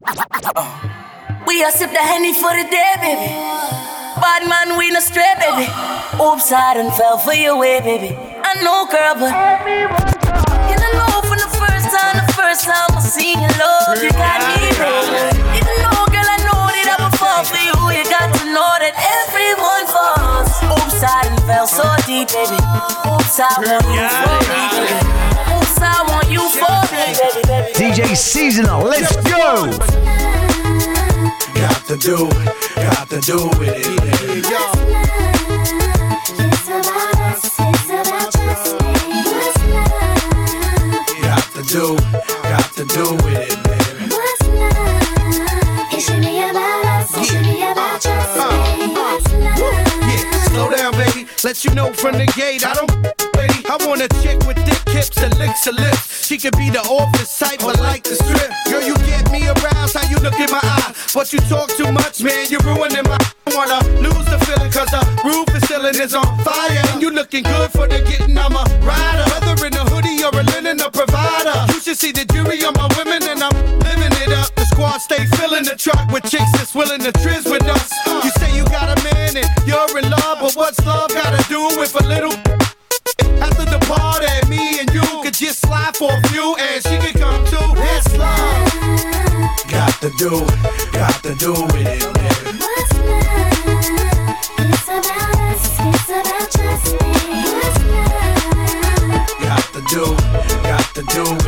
We a sip the henny for the day, baby. Bad man, we no stray, baby. Oops, I done fell for your way, baby. I know, girl, but you don't know from the first time, the first time I seen your love, you got me, baby. Even though, girl, I know that I'ma fall for you, you got to know that everyone falls. Oops, I done fell so deep, baby. Oops, I want you for me, baby. Oops, I want you for. DJ Seasonal, let's go! Got to do, got to do it. baby. Got to do, got to do with it, baby. Yeah, slow down, baby. Let you know from the gate, I don't lady. I want a chick with thick hips and licks her lips. She could be the office type, but like the strip. Girl, you get me aroused, how you look in my eye. But you talk too much, man, you're ruining my. I wanna lose the feeling, cause the roof is ceiling is on fire. And you looking good for the getting, I'm a rider. Whether in a hoodie or a linen, a provider. You should see the jury on my women, and I'm living it up. The squad stay filling the truck with chicks that's willing to trizz with us. For a few, and she can come too. It's love. Got to do, got to do with it, baby. Got to do, got to do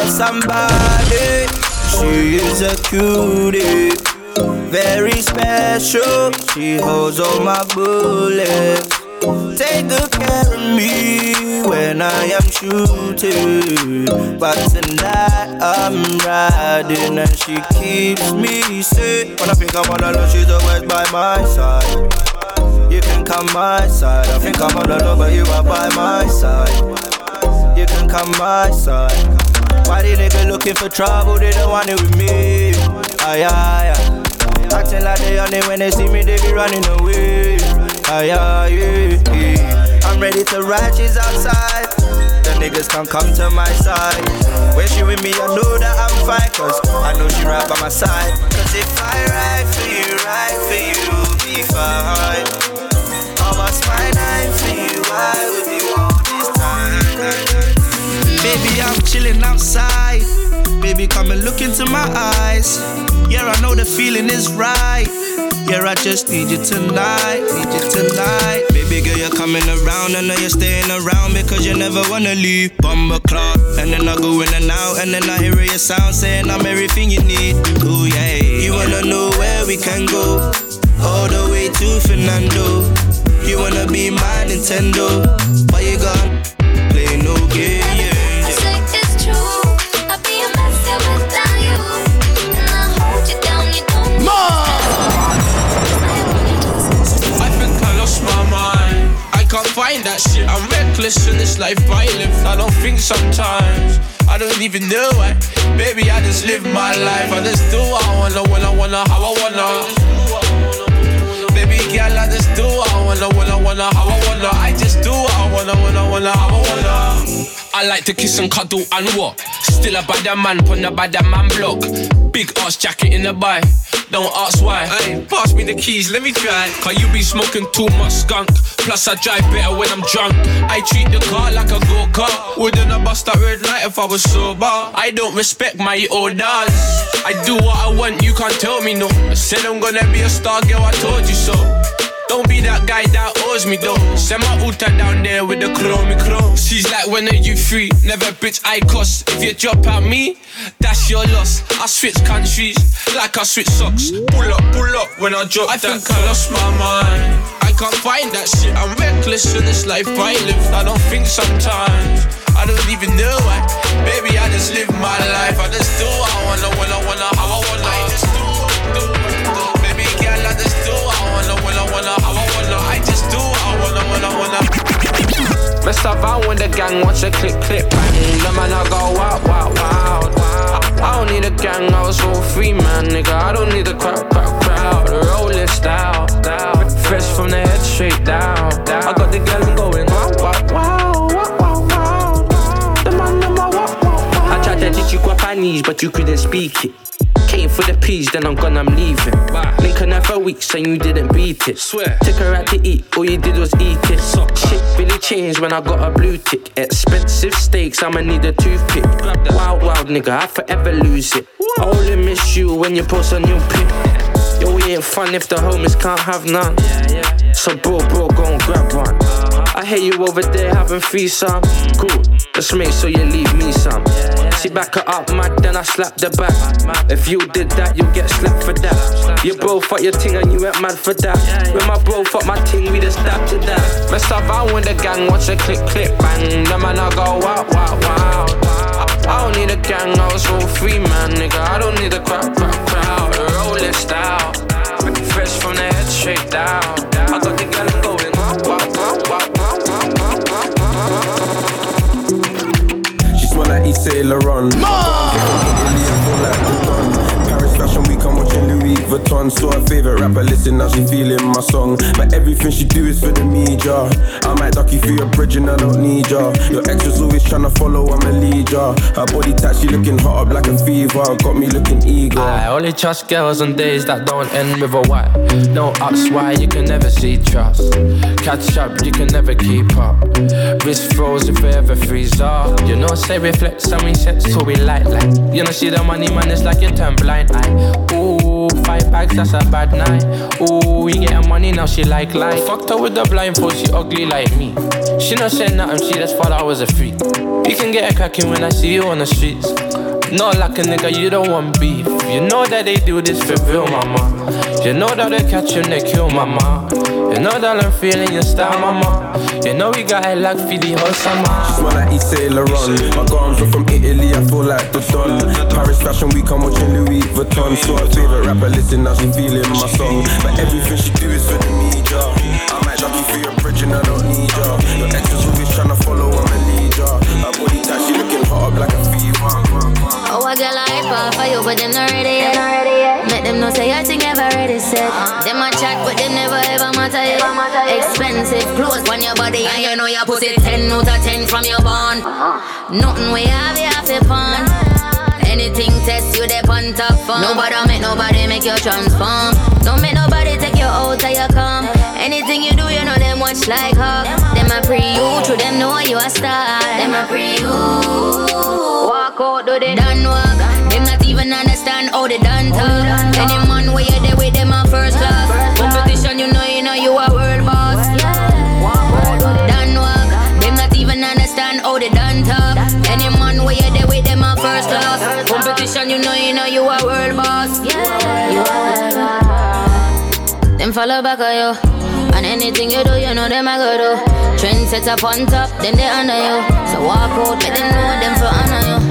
There's somebody, she is a cutie, very special. She holds all my bullets. Take good care of me when I am shooting. But tonight I'm riding and she keeps me safe. When I think I'm all alone, she's always by my side. You can come my side. I think I'm all alone, but you are by my side. You can come my side. Why the nigga looking for trouble? They don't want it with me. Aye, aye, aye. Acting like they on it when they see me, they be running away. Aye, aye, yeah. I'm ready to ride, she's outside. The niggas can't come to my side. When she with me, I know that I'm fine. Cause I know she right by my side. Cause if I ride for you, ride for you, be fine. I'm chilling outside. Baby, come and look into my eyes. Yeah, I know the feeling is right. Yeah, I just need you tonight, need you tonight. Baby girl, you're coming around, I know you're staying around because you never wanna leave. Bumble clock, and then I go in and out, and then I hear your sound saying I'm everything you need. Ooh yeah, you wanna know where we can go? All the way to Fernando. You wanna be my Nintendo, but you gone reckless in this life I live. I don't think sometimes. I don't even know why. Baby, I just live my life. I just do what I wanna, when I wanna, how I wanna. Baby girl, I just do what I wanna, when I wanna, how I wanna. I just do what I wanna, when I wanna, how I wanna. I like to kiss and cuddle and what? Still a bad man, put a bad man block. Big ass jacket in the buy. Don't ask why. Ay, pass me the keys, let me try. Cause you be smoking too much skunk. Plus, I drive better when I'm drunk. I treat the car like a go kart. Wouldn't have bust that red light if I was sober. I don't respect my orders. I do what I want, you can't tell me no. I said I'm gonna be a star, girl, I told you so. Don't be that guy that owes me though. Send my Uta down there with the chromey chrome. She's like, when are you free? Never bitch I cost. If you drop out me, that's your loss. I switch countries like I switch socks. Pull up, pull up when I drop I that think I lost my mind. I can't find that shit. I'm reckless in this life I live. I don't think sometimes. I don't even know why. Baby, I just live my life. I just do what I wanna, when I wanna, how I wanna. I up out when the gang wants a click, click, bang. The man, I go wow, wow, wow. I don't need a gang, I was all free, man, nigga. I don't need a crowd, crowd, crowd. Rolling style. Fresh from the head straight down. I got the girl going wow, wow, wow, wow, wow. The man, man, wow, wow, wow. I tried to teach you Guapanese, but you couldn't speak it. For the peas, then I'm gone, I'm leaving. Linking her for weeks and you didn't beat it. Swear. Took her out to eat, all you did was eat it. Shit really changed when I got a blue tick. Expensive steaks, I'ma need a toothpick. Wild, wild nigga, I forever lose it. I only miss you when you post a new pic. Yo, we ain't fun if the homies can't have none. So bro, bro, go and grab one. I hear you over there having free some. Cool, just make sure you leave me some. She back her up, mad, then I slap the back. If you did that, you get slapped for that. Your bro fuck your ting and you went mad for that. When my bro fuck my ting, we just stab to that. Messed up out with the gang, watch a click, click, bang. The man I go wow, wow, wow. I, don't need a gang, I was all free, man, nigga. I don't need a crowd, crowd, crowd. Rolling style, fresh from the head straight down. Saint Laurent. Italy Vuitton. Saw her favorite rapper, listen now she feeling my song. But everything she do is for the media. I might duck you through your bridge and I don't need ya. Your ex was always tryna follow, I'm a leader. Her body tight, she looking hot up like a fever. Got me looking eager. I only trust girls on days that don't end with a why. No ups, why you can never see trust. Catch up, you can never keep up. Wrist froze if we ever freeze up. You know, say reflect, we set so we light like. You know, see the money man, it's like you turn blind eye. Ooh, five bags, that's a bad night. Ooh, we getting money now, she like life. Fucked her with the blindfold, she ugly like me. She not saying nothing, she just thought I was a freak. You can get it cracking when I see you on the streets. Not like a nigga, you don't want beef. You know that they do this for real, mama. You know that they catch you and they kill, mama. You know that I'm feeling your style, mama. You know we got it for the whole summer. Smell like Saint Laurent. My garms are from Italy, I feel like the Don. Paris Fashion Week, I'm watching Louis Vuitton. Saw her favorite rapper, listen now she feeling my song. But everything she do is for the media. I might duck you through your bridge and I don't need ya. Your ex is always tryna follow, Oh, I hype for you, but them not ready yet. Make them know say your thing ever ready set. Uh-huh. Them a chat, but they never ever matter yet. Expensive clothes on your body, and you know you put it 10 out of 10 from your bond. Uh-huh. Nothing we have, you have to pawn. Anything test you, they on top form. Nobody make nobody make you transform. Don't make nobody take you out till you come. Anything you do, you know them watch like hawk. Them a pre you, through them know you a star. Them a pre you. Walk out, do they done walk. How they done talk. Any man where you there with them a first class. Competition, you know, you know you a world boss. Done walk. Them not even understand how they done talk. Any man where you there with them a first class. Competition, you know, you know you a world boss. Yeah. Them follow back on you. And anything you do, you know them I go do. Trend set up on top, then they honor you. So walk out, let them know them for honor you.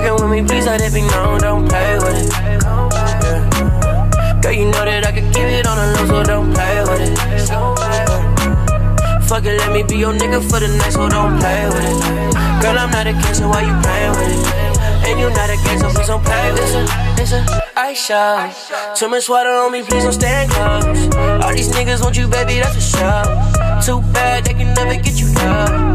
Fucking with me, please let it be known. Don't play with it. Yeah. Girl, you know that I can keep it on the low, so don't play with it. Fuck it, let me be your nigga for the night, so don't play with it. Girl, I'm not a king, so why you playing with it? And you not a gang, so please don't play with it. It's a ice shot. Too much water on me, please don't stand close. All these niggas want you, baby, that's for sure. Too bad they can never get you down.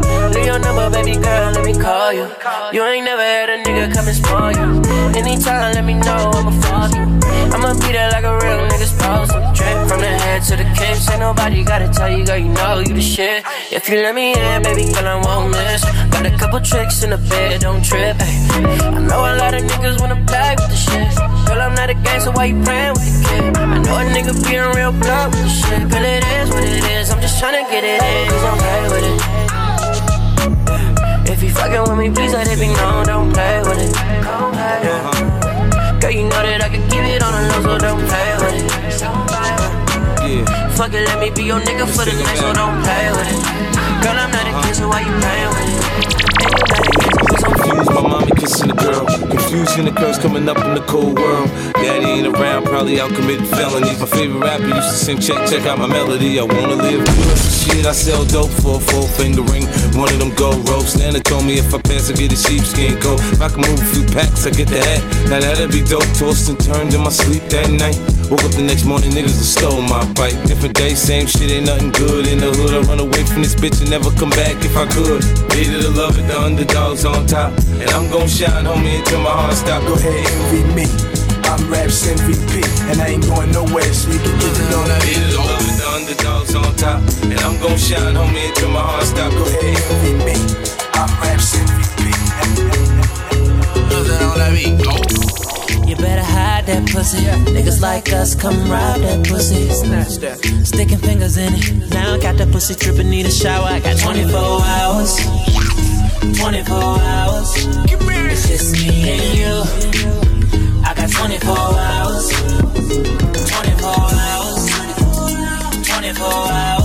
Your number, baby girl, let me call you. You ain't never had a nigga come and spoil you. Anytime, let me know, I'ma fuck you. I'ma be there like a real nigga supposed to. Drip from the head to the kiss. Ain't nobody gotta tell you, girl, you know you the shit. If you let me in, baby girl, I won't miss. Got a couple tricks in the bed, don't trip. Ay. I know a lot of niggas wanna play with the shit. Girl, I'm not a gangster, why you playing with the kid? I know a nigga being real blunt with the shit. Girl, it is what it is. I'm just tryna get it in, cause I'm play with it. Me, please let it be known, don't play with it. Yeah. Girl, you know that I can keep it on the low, so don't play with it. Yeah. Fuck it, let me be your nigga for the night, so don't play with it. Girl, I'm not a kid, so why you playing with it? Confused, my mommy kissing the girl. Confusion, the curse coming up in the cold world. Daddy ain't around, probably out committing felonies. My favorite rapper used to sing, check, check out my melody. I wanna live good. Shit, I sell dope for a four finger ring. One of them gold ropes. Nana told me if I pass, I get a sheepskin coat. If I can move a few packs, I get the hat. Now that'd be dope. Tossed and turned in my sleep that night. Woke up the next morning, niggas have stole my bike. Different day, same shit, ain't nothing good in the hood. I run away from this bitch and never come back if I could. Hated to love it, the underdogs on top. And I'm gon' shine, homie, until my heart stop. Go ahead, envy me. I'm Raps MVP, and I ain't going nowhere, so you can get it on that. Hated to love it, the underdogs on top. And I'm gon' shine, homie, until my heart stop. Go ahead, envy me. I'm Raps MVP. You better hide that pussy. Niggas like us come rob that pussy. Snatch that. Sticking fingers in it. Now I got that pussy tripping, need a shower. I got 24 hours. 24 hours. It's just me and you. I got 24 hours. 24 hours. 24 hours.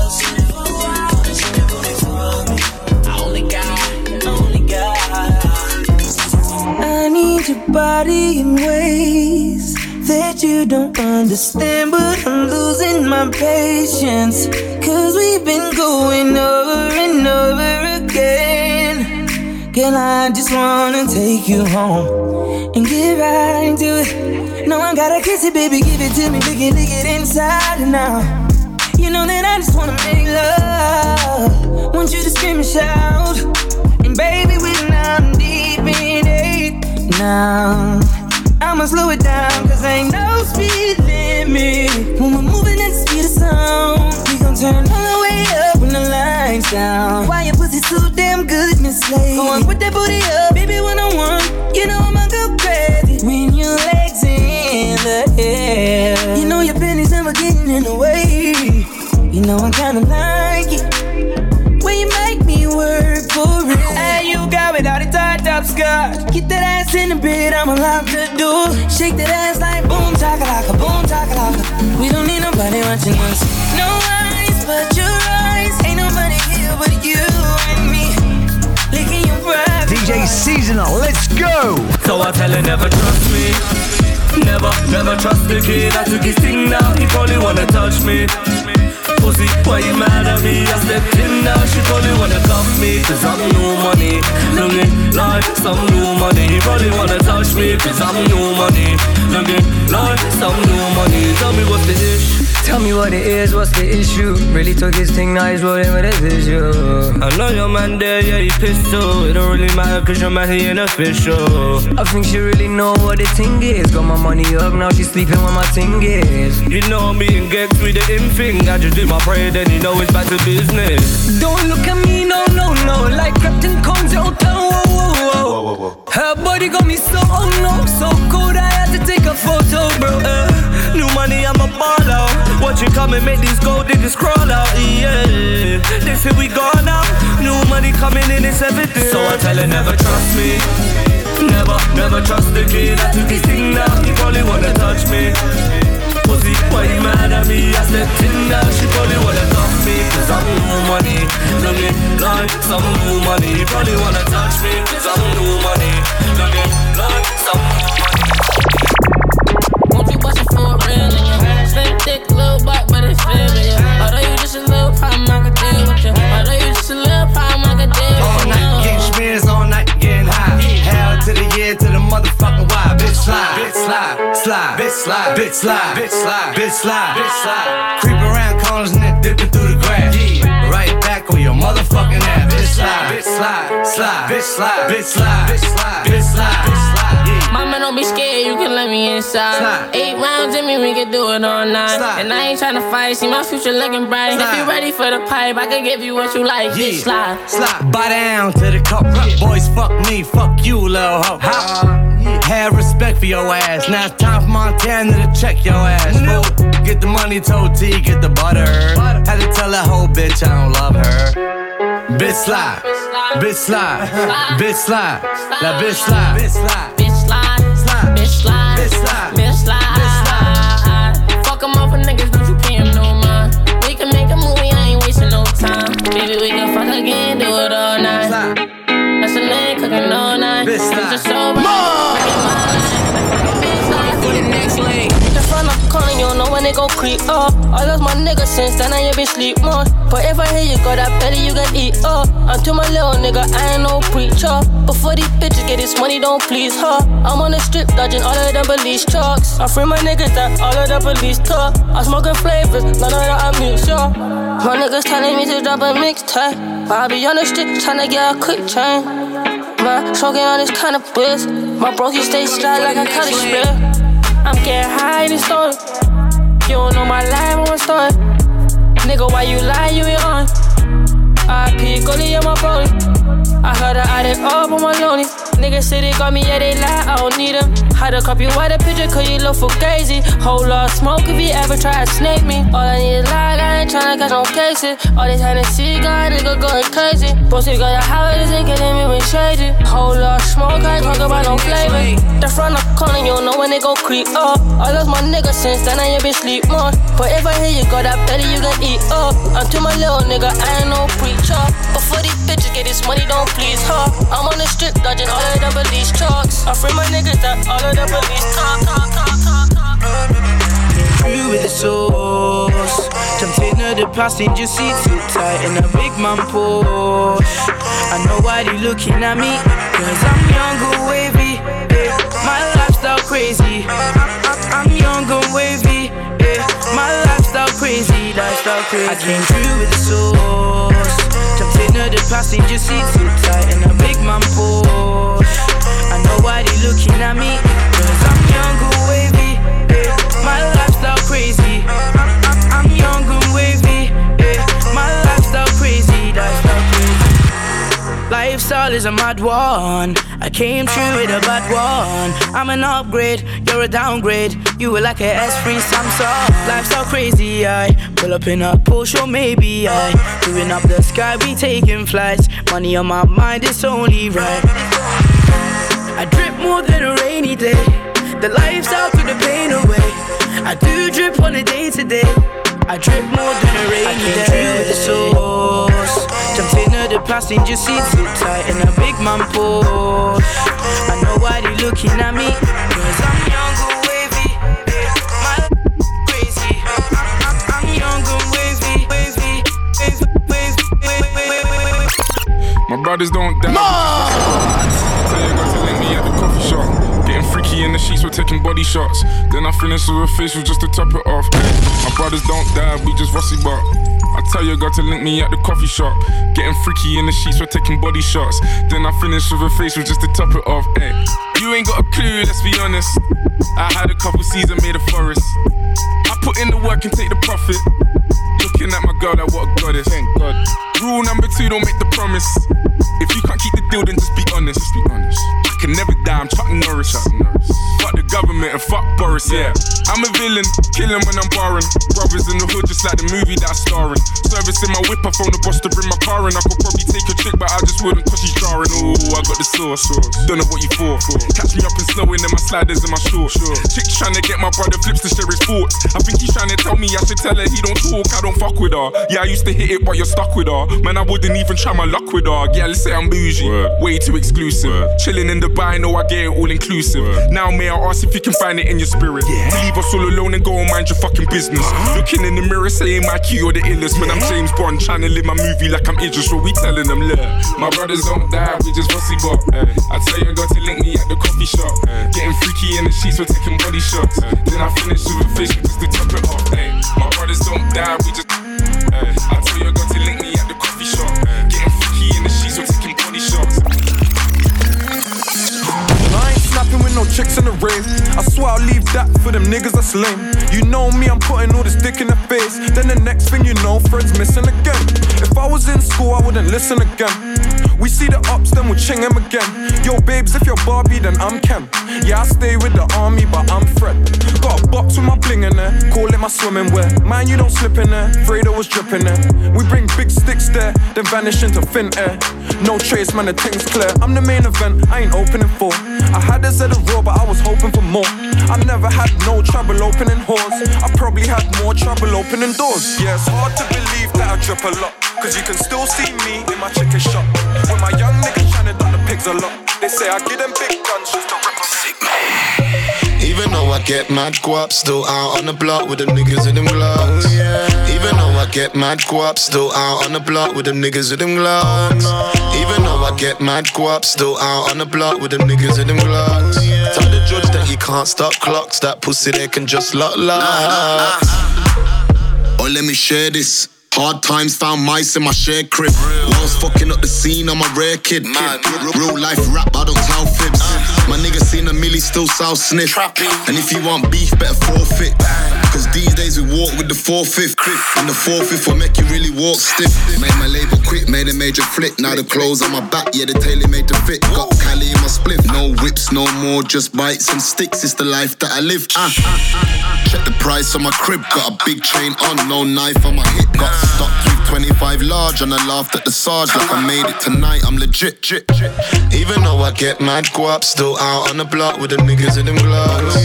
Your body in ways that you don't understand, but I'm losing my patience. Cause we've been going over and over again. Girl, I just wanna take you home and get right into it. No, I gotta kiss it, baby, give it to me, lick it, lick it inside and out. You know that I just wanna make love. Want you to scream and shout. And baby, when now, I'ma slow it down, cause ain't no speed limit. When we're moving at the speed of sound, we gon' turn all the way up when the lights down. Why your pussy so damn good, Miss Slade? Go on, put that booty up, baby, when I want. You know I'ma go crazy when your legs in the air. You know your pennies never getting in the way. You know I kinda like it when you make me work for it. Hey, you got without a tied up skirt. Get that ass in the bed, I'm allowed to do. Shake that ass like boom, chakalaka, boom, chakalaka. We don't need nobody watching us. No eyes but your eyes. Ain't nobody here but you and me. Licking your breath. DJ Seasonal, let's go! So I tell her never trust me. Never, never trust the kid. I took his thing now. He probably wanna touch me. Pussy, why you mad at me? I stepped in now. She probably wanna cuff me. Cause I'm new money. Looking like some new money. Probably wanna touch me. Cause I'm new money. Looking like some new money. Tell me what's the issue. Tell me what it is, what's the issue? Really took his thing, now he's rolling with his issue. I know your man there, yeah, he pissed too. It don't really matter cause your man, he ain't official. I think she really know what the thing is. Got my money up, now she's sleeping where my thing is. You know me and get with the in thing. I just did my prayer, then you know it's back to business. Don't look at me, no, no, no. Like Captain Combs, oh, town, whoa, whoa, whoa. Her body got me so, oh no, so cold. I had to take a photo, bro. Uh, new money, I'm a ball out. Watch you come and make these gold niggas crawl out, yeah. They say we gone now. New money coming in, it's evident. So I tell her never trust me. Never, never trust the kid. I took his thing now. He probably wanna touch me. Pussy, why you mad at me? I in now. She probably wanna cuff me. Cause I'm new money. Looking like some new money. Probably wanna touch me. Cause I'm new money. Looking like some new money. Won't you bust it for real? Slim thick, little butt, but it's feeling ya. Although you just a little problem, I can deal with you. Although you just a little problem, I can deal All night getting spins, all night getting high. Hell to the year, to the motherfucking why. Bitch slide, bitch slide, slide, bitch slide, bitch slide, bitch slide, bitch slide, bitch slide. Creep around corners and then dipping through the grass. Right back on your motherfucking ass. Bitch slide, bitch slide, slide, bitch slide, bitch slide, bitch slide, bitch slide, bitch slide. Yeah. Mama, don't be scared, you can let me inside. Slide. Eight rounds in me, we can do it all night. Slide. And I ain't tryna fight, see my future looking bright. If you ready for the pipe, I can give you what you like. Yeah. Bitch, slide. Slide. Bow down to the cup. Boys, fuck me, fuck you, little hoe. Have respect for your ass. Now it's time for Montana to check your ass. fool. Get the money, told T, get the butter. Had to tell that whole bitch I don't love her. Bitch slide, bitch slide, bitch slide, that bitch slide. Bitch slide, creep up. I lost my nigga since then, I ain't been sleep more. But if I hear you got that belly, you can eat up. Until my little nigga, I ain't no preacher. Before these bitches get this money, don't please her. I'm on the strip, dodging all of them police trucks. I free my niggas that all of the police talk. I'm smoking flavors, none of that I'm mixed up. My niggas telling me to drop a mixtape. But I be on the strip, tryna get a quick chain. Man, smoking on this kind of bliss. My brokey stay slide like a college split. I'm getting high in the story. You don't know my life, I'm a story. Nigga, why you lie? You ain't on. I pick only on my brody. I heard her out it up my lonely. Niggas say they got me, yeah, they lie, I don't need them. Had to copy why the picture, cause you look for crazy. Whole lot of smoke if you ever try to snake me. All I need is lie, I ain't tryna catch no cases. All this Hennessy got nigga going crazy. Pussy got your habits and getting me when shady. Whole lot of smoke, I ain't talk about no flavor. The front of the corner, you know when they gon' creep up. I lost my nigga since then, I ain't been sleep more. But if I hear you got that belly, you can eat up. Until my little nigga, I ain't no preacher. Before these bitches get this money, don't please her. I'm on the strip, dodging all of the police trucks. I free my niggas that all of the police talk, talk. You with the sauce. Tempted to the passenger seat, too tight in a big man Porsche. I know why they looking at me, cause I'm young and wavy. Yeah. My lifestyle crazy. I'm, I'm, I'm young and wavy. Yeah. My lifestyle crazy, lifestyle crazy. I came through with the sauce. Tempted the passenger seat, too tight in a big man Porsche. I know why they looking at me, cause I'm young and wavy. My lifestyle crazy. I'm, young and wavy. My lifestyle crazy. Lifestyle crazy. Lifestyle is a mad one. I came through with a bad one. I'm an upgrade, you're a downgrade. You were like a S3 Samsung. so crazy, I pull up in a Porsche, or maybe I doing up the sky, we taking flights. Money on my mind, it's only right. I drip more than a rainy day. The lifestyle took the pain away. I do drip on a day to day. I drip more than a rainy I came day. through with the sauce. Jumped into the passenger seat, too tight in a big man Porsche. I know why they looking at me, cause I'm young and wavy. My crazy. I'm, I'm, I'm young and wavy, wavy, wavy, wavy, wavy, wavy, wavy. My brothers don't die. Tell you got to link me at the coffee shop. Getting freaky in the sheets, we're taking body shots. Then I finish with a facial just to top it off. My brothers don't die, we just rusty but. I tell you, girl to link me at the coffee shop. Getting freaky in the sheets, we're taking body shots. Then I finish with a facial just to top it off. Ay, You ain't got a clue, let's be honest. I had a couple seasons made a forest. I put in the work and take the profit. Looking at my girl, like what a goddess. Thank God. Rule number two, don't make the promise. If you can't keep the deal, then just be honest. Just be honest. Can never die, I'm Chuck Norris. Chuck Norris. Fuck the government and fuck Boris, yeah. I'm a villain, killing when I'm barring. Brothers in the hood, just like the movie that I star in. Servicing my whip, I phone the boss to bring my car in. I could probably take a chick, but I just wouldn't cause she's jarring. Ooh, I got the sauce. Don't know what you for. Catch me up in snow in my sliders and my shorts. Chicks trying to get my brother flips to share his thoughts. I think he's trying to tell me I should tell her he don't talk, I don't fuck with her. Yeah, I used to hit it, but you're stuck with her. Man, I wouldn't even try my luck with her. Yeah, let's say I'm bougie. Way too exclusive. Chilling in Dubai, know I get it all inclusive. Now, may I ask if you can find it in your spirit? To leave us all alone and go and mind your fucking business. Looking in the mirror, saying my key or the illest. Man, I'm James Bond, trying to live my movie like I'm Idris. What we telling them, look. My brothers don't die, we just rusty bop. I tell you, I got to link me at the coffee shop. Getting freaky in the sheets, we're taking body shots. Then I finish with a fish just to top it off. Ay. My brothers don't die, we just. I tell you, I got no in the ring. I swear I'll leave that for them niggas that's lame. You know me, I'm putting all this dick in the face. Then the next thing you know, friends missing again. If I was in school, I wouldn't listen again. We see the ups, then we'll ching him again. Yo, babes, if you're Barbie, then I'm Ken. Yeah, I stay with the army, but I'm Fred. Got a box with my bling in there, call it my swimming wear. Man, you don't slip in there, Fredo was dripping there. We bring big sticks there, then vanish into thin air. No trace, man, the thing's clear. I'm the main event, I ain't opening for. I had this at a raw, but I was hoping for more. I never had no trouble opening doors. I probably had more trouble opening doors. Yeah, it's hard to believe that I drip a lot. Cause you can still see me in my chicken shop. With my young niggas trying to duck the pigs a lot. They say I give them big guns just to rip a sick man. Even though I get mad guap, still out on the block with them niggas in them gloves. Oh, Even though I get mad guap, still out on the block with them niggas in them gloves. Oh, Even though I get mad guap, still out on the block with them niggas in them gloves. Oh, Tell the judge that he can't stop clocks, that pussy they can just lock locks. Or let me share this. Hard times found mice in my shared crib. Walls fucking up the scene, I'm a rare kid. kid. Real life rap, I don't tell fibs. My nigga seen a milli, still south sniff. And if you want beef, better forfeit. Cause these days we walk with the 4-5 And the 4-5 will make you really walk stiff. Made my label quick, made a major flip. Now the clothes on my back, yeah, the tailor made to fit. Got Cali in my split. No whips, no more, just bites and sticks. It's the life that I live. Ah. Check the price on my crib, got a big chain on, no knife on my hip. Got stock 325 large, and I laughed at the sarge like I made it tonight. I'm legit. Even though I get mad guap, still out on the block with the niggas in them gloves.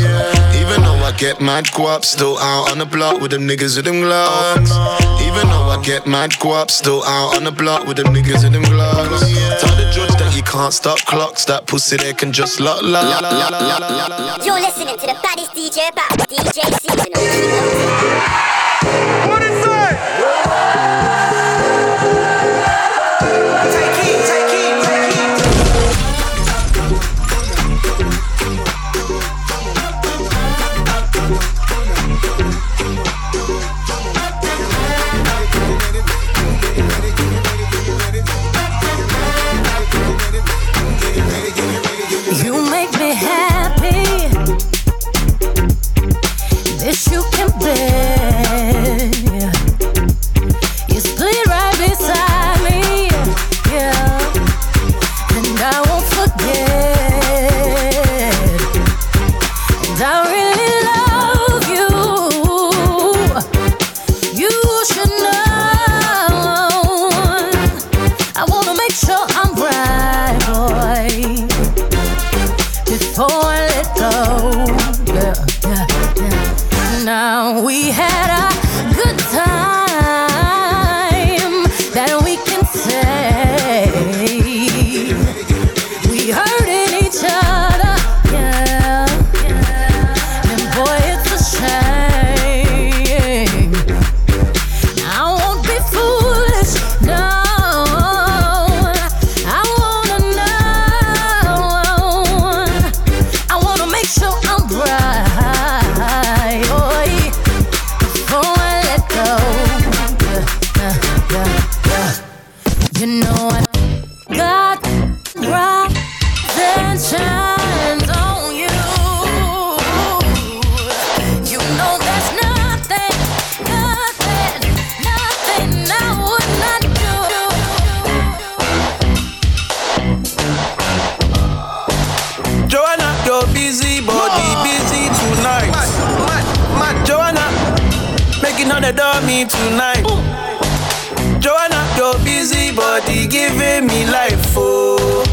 Even though I get mad guap, still out on the block with them niggas in them gloves. Even though I get mad guap, still out on the block with them niggas in them gloves. Tell the judge that he can't stop clocks, that pussy they can just lock, lock, lock, lock, lock, lock. You're listening to the baddest DJ pop, DJ Seasonal. The dummy tonight. Joanna, you're busy, body giving me life, oh.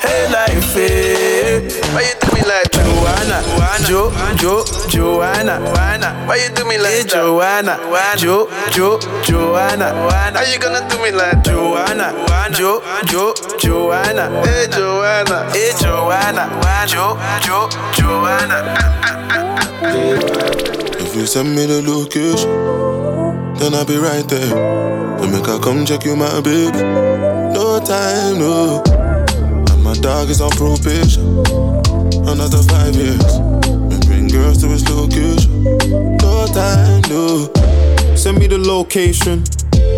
Hey, life, eh. Why you do me like Joanna? Jo, Jo, Joanna. Why you do me like hey, Joanna? Jo, Jo, Joanna. How you gonna do me like Joanna? Jo, Jo, Joanna. Hey, Joanna. Hey, Joanna. Jo, Jo, Joanna. If you send me the location, then I'll be right there. To make her come check you, my baby. No time, no. And my dog is on probation. Another five years. And bring girls to his location. No time, no. Send me the location.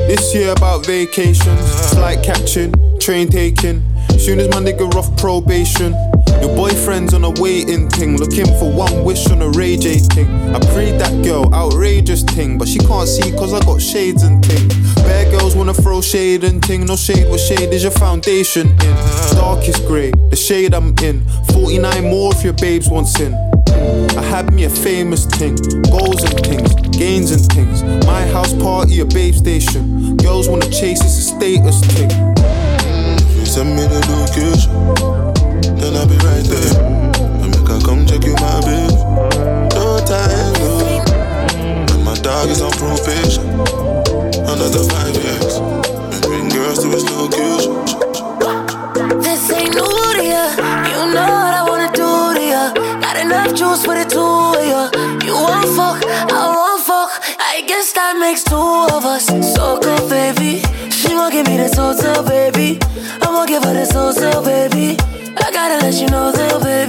This year about vacations, flight catching, train taking. Soon as my nigga off probation, Your boyfriend's on a waiting thing, looking for one wish on a Ray J thing. I prayed that girl, outrageous thing, but she can't see cause I got shades and thing. Bad girls wanna throw shade and thing, no shade, what shade is your foundation in? Darkest grey, the shade I'm in. 49 more if your babes want sin. I had me a famous thing, goals and things, gains and things. My house party, a babe station. Girls wanna chase, it's a status you send me the location, then I'll be right there. I make her come check you, my babe. No time, no. And my dog is on probation. Another five years. And bring girls to his location. This ain't new to ya. You know what I wanna do to ya. Got enough juice for the two of ya. You want fuck, I want fuck. I guess that makes two of us. So good, baby. She gon' give me this hotel, baby. I'ma give her this hotel, baby. Gotta let you know, though, baby.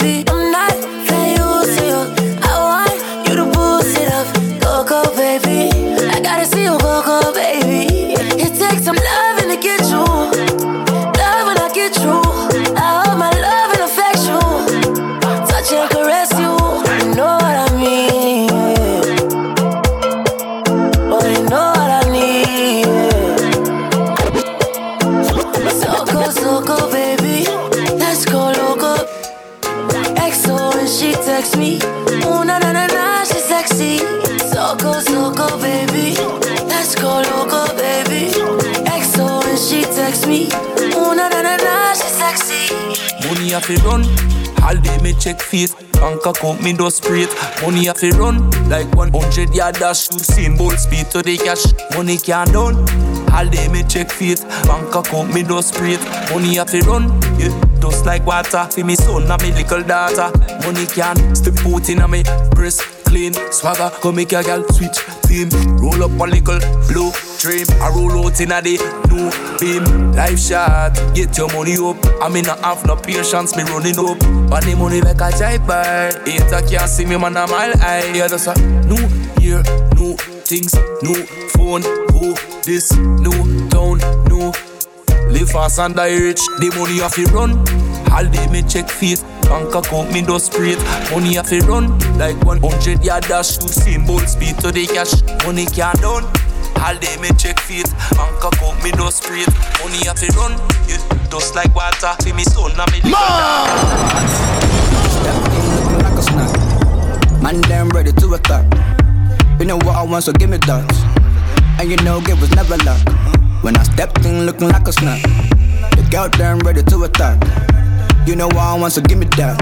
Money have to run. All day me check face. Bank account me do straight. Money have to run. Like 100 yard dash. You seen bolt speed to the cash. Money can't done. All day me check face. Bank account me do straight. Money have to run. Yeah. Just like water. For me son and me little daughter. Money can step foot in a me breast. Clean swagger. Come make a girl switch team. Roll up a little flow. Dream. I roll out in a day. new beam. Life shot. Get your money up. I mean, I have no patience. Me running up. But the money make a jive by. Hater can't see me, man. I'm all high. Yeah, that's a new year. New things. New phone. Oh, this. New town. New. Live fast and die rich. The money have to run. All day me check feet. Bank account me do straight. Money have to run. Like 100 yard dash. You seen bolt speed to the cash. Money can't done. All day me check feet. Bank account me do straight. Money have to run. Yeah. Just like water. See me son and me like a snack. Man, them ready to attack. You know what I want, so give me that. And you know, it was never luck. When I stepped in looking like a snack. The girl them ready to attack. You know what I want, so give me that.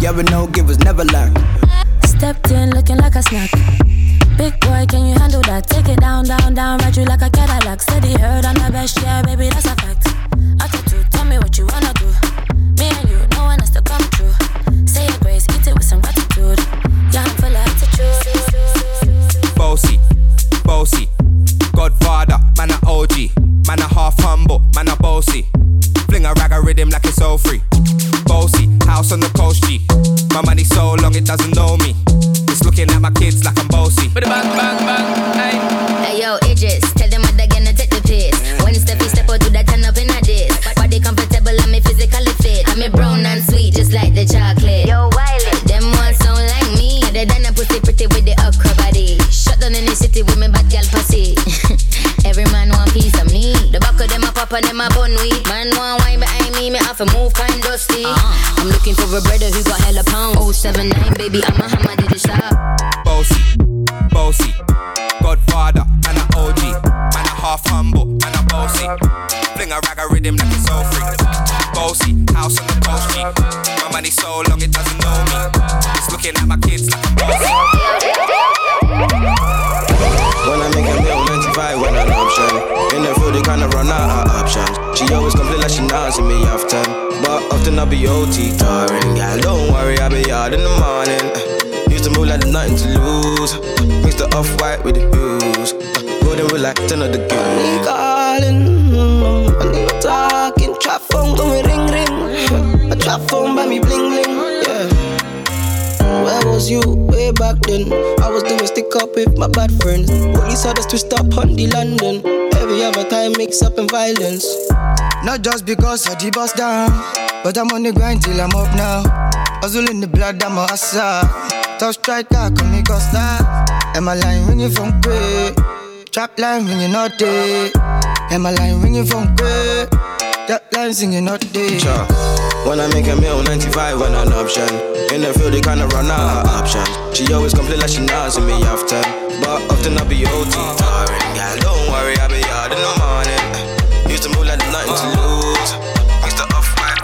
Yeah, we know, give was never lack. Stepped in looking like a snack. Big boy, can you handle that? Take it down, down, down, ride you like a Cadillac. Steady heard on the best, yeah, baby, that's a fact. Attitude, tell me what you wanna do. Me and you, no one has to come true. Say your grace, eat it with some gratitude. Yeah, I'm full of attitude. Bossy, bossy. Godfather, man a OG. Man a half humble, man a bossy. Fling a rag a rhythm like it's all free. Bossy, house on the coast G. My money so long it doesn't know me. It's looking at my kids like I'm bossy. But Bang, bang, bang, hey. Hey yo, Idris, tell them what they're gonna take the piss. When Steffi step out, do that turn up in a diss. Body comfortable, I'm me physically fit. I'm me brown and sweet, just like the chocolate. Yo, Wiley, them ones sound like me. Other than a pussy pretty with the upper body. Shut down in the city with me bad gal pussy. Every man want piece of me. The back of them a pop and them a bun weed. Man want wine behind me, me have to move kind dusty. Uh-huh. I'm looking for a brother who got hella pounds. 079, baby, I'm a hammer, did it stop? Bossy, bossy. Godfather, man a OG. Man a half humble, man a bossy. Fling a rag a rhythm like it's all free. Bossy, house on the coast G. My money so long it doesn't know me. It's looking at my kids like I'm bossy. I be OT touring. Girl, don't worry, I be out in the morning. Uh, used to move like there's nothing to lose. Mix the off white with the blues. Uh, golden with like 10 of the Me girls. calling, you talking. Trap phone we ring ring. A trap phone by me bling bling. Yeah. Where was you way back then? I was doing stick up with my bad friends. Police had us to stop on the London. Every other time mix up in violence. Not just because I the bust down. But I'm on the grind till I'm up now. Hustle in the blood, I'm a hustler. Tough striker, come me costa. And my line ringing from great. Trap line ringing all day. And my line ringing from great. That line singing all day. Cha. When I make a meal, 95 when an option. In the field, they kinda run out of options. She always complain like she not see me often. But often I be OT. Tiring, girl, don't worry, I be out in the morning. Used to move like nothing to lose. Used to off white.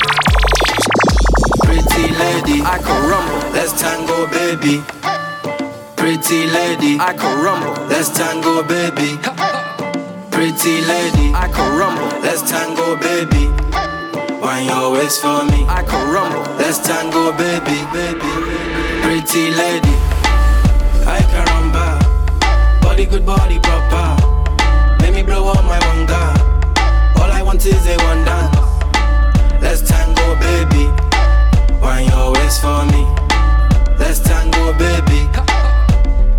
Pretty lady, I can rumble. Let's tango, baby. Pretty lady, I can rumble. Let's tango, baby. Pretty lady, I can rumble. Let's tango, baby. Wine your waist for me, I can rumble. Let's tango, baby, baby. Pretty lady, I can rumble. Body good, body proper. Blow up my wanga. All I want is a one dance. Let's tango, baby. Wine your waist for me. Let's tango, baby.